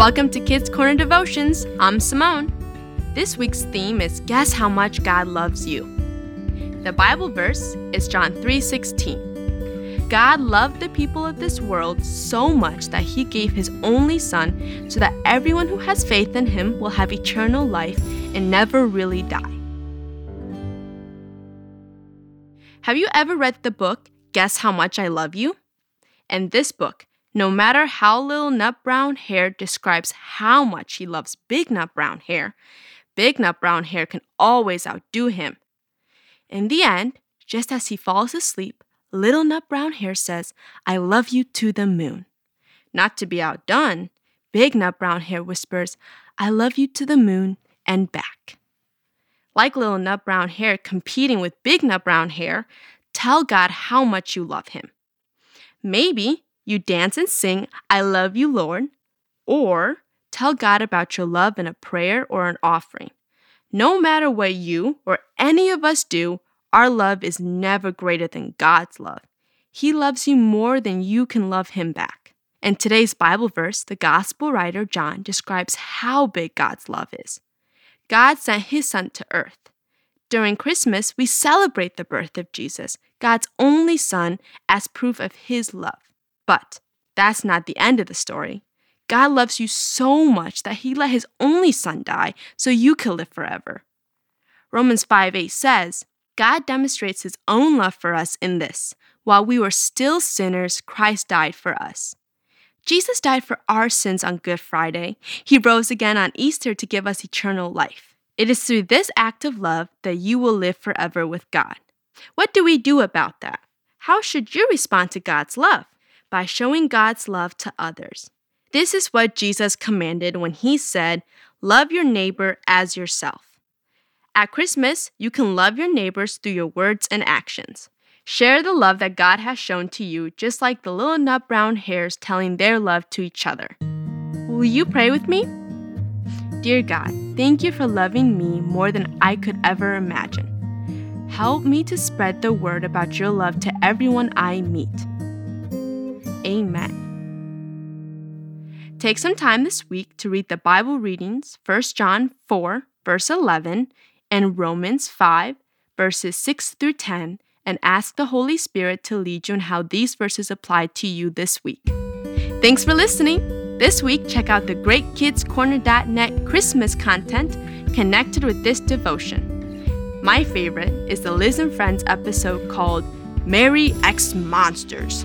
Welcome to Kids Corner Devotions. I'm Simone. This week's theme is Guess How Much God Loves You. The Bible verse is John 3:16. God loved the people of this world so much that he gave his only son so that everyone who has faith in him will have eternal life and never really die. Have you ever read the book Guess How Much I Love You? In this book, no matter how little Nutbrown Hare describes how much he loves Big Nutbrown Hare, Big Nutbrown Hare can always outdo him. In the end, just as he falls asleep, Little Nutbrown Hare says, I love you to the moon. Not to be outdone, Big Nutbrown Hare whispers, I love you to the moon and back. Like Little Nutbrown Hare competing with Big Nutbrown Hare, tell God how much you love him. Maybe you dance and sing, I love you, Lord, or tell God about your love in a prayer or an offering. No matter what you or any of us do, our love is never greater than God's love. He loves you more than you can love Him back. In today's Bible verse, the Gospel writer John describes how big God's love is. God sent His Son to earth. During Christmas, we celebrate the birth of Jesus, God's only Son, as proof of His love. But that's not the end of the story. God loves you so much that he let his only son die so you could live forever. Romans 5 8 says, God demonstrates his own love for us in this while we were still sinners, Christ died for us. Jesus died for our sins on Good Friday. He rose again on Easter to give us eternal life. It is through this act of love that you will live forever with God. What do we do about that? How should you respond to God's love? By showing God's love to others. This is what Jesus commanded when he said, Love your neighbor as yourself. At Christmas, you can love your neighbors through your words and actions. Share the love that God has shown to you, just like the little nutbrown hares telling their love to each other. Will you pray with me? Dear God, thank you for loving me more than I could ever imagine. Help me to spread the word about your love to everyone I meet. Amen. Take some time this week to read the Bible readings 1 John 4, verse 11, and Romans 5, verses 6 through 10, and ask the Holy Spirit to lead you in how these verses apply to you this week. Thanks for listening. This week, check out the GreatKidsCorner.net Christmas content connected with this devotion. My favorite is the Liz and Friends episode called Merry X Monsters.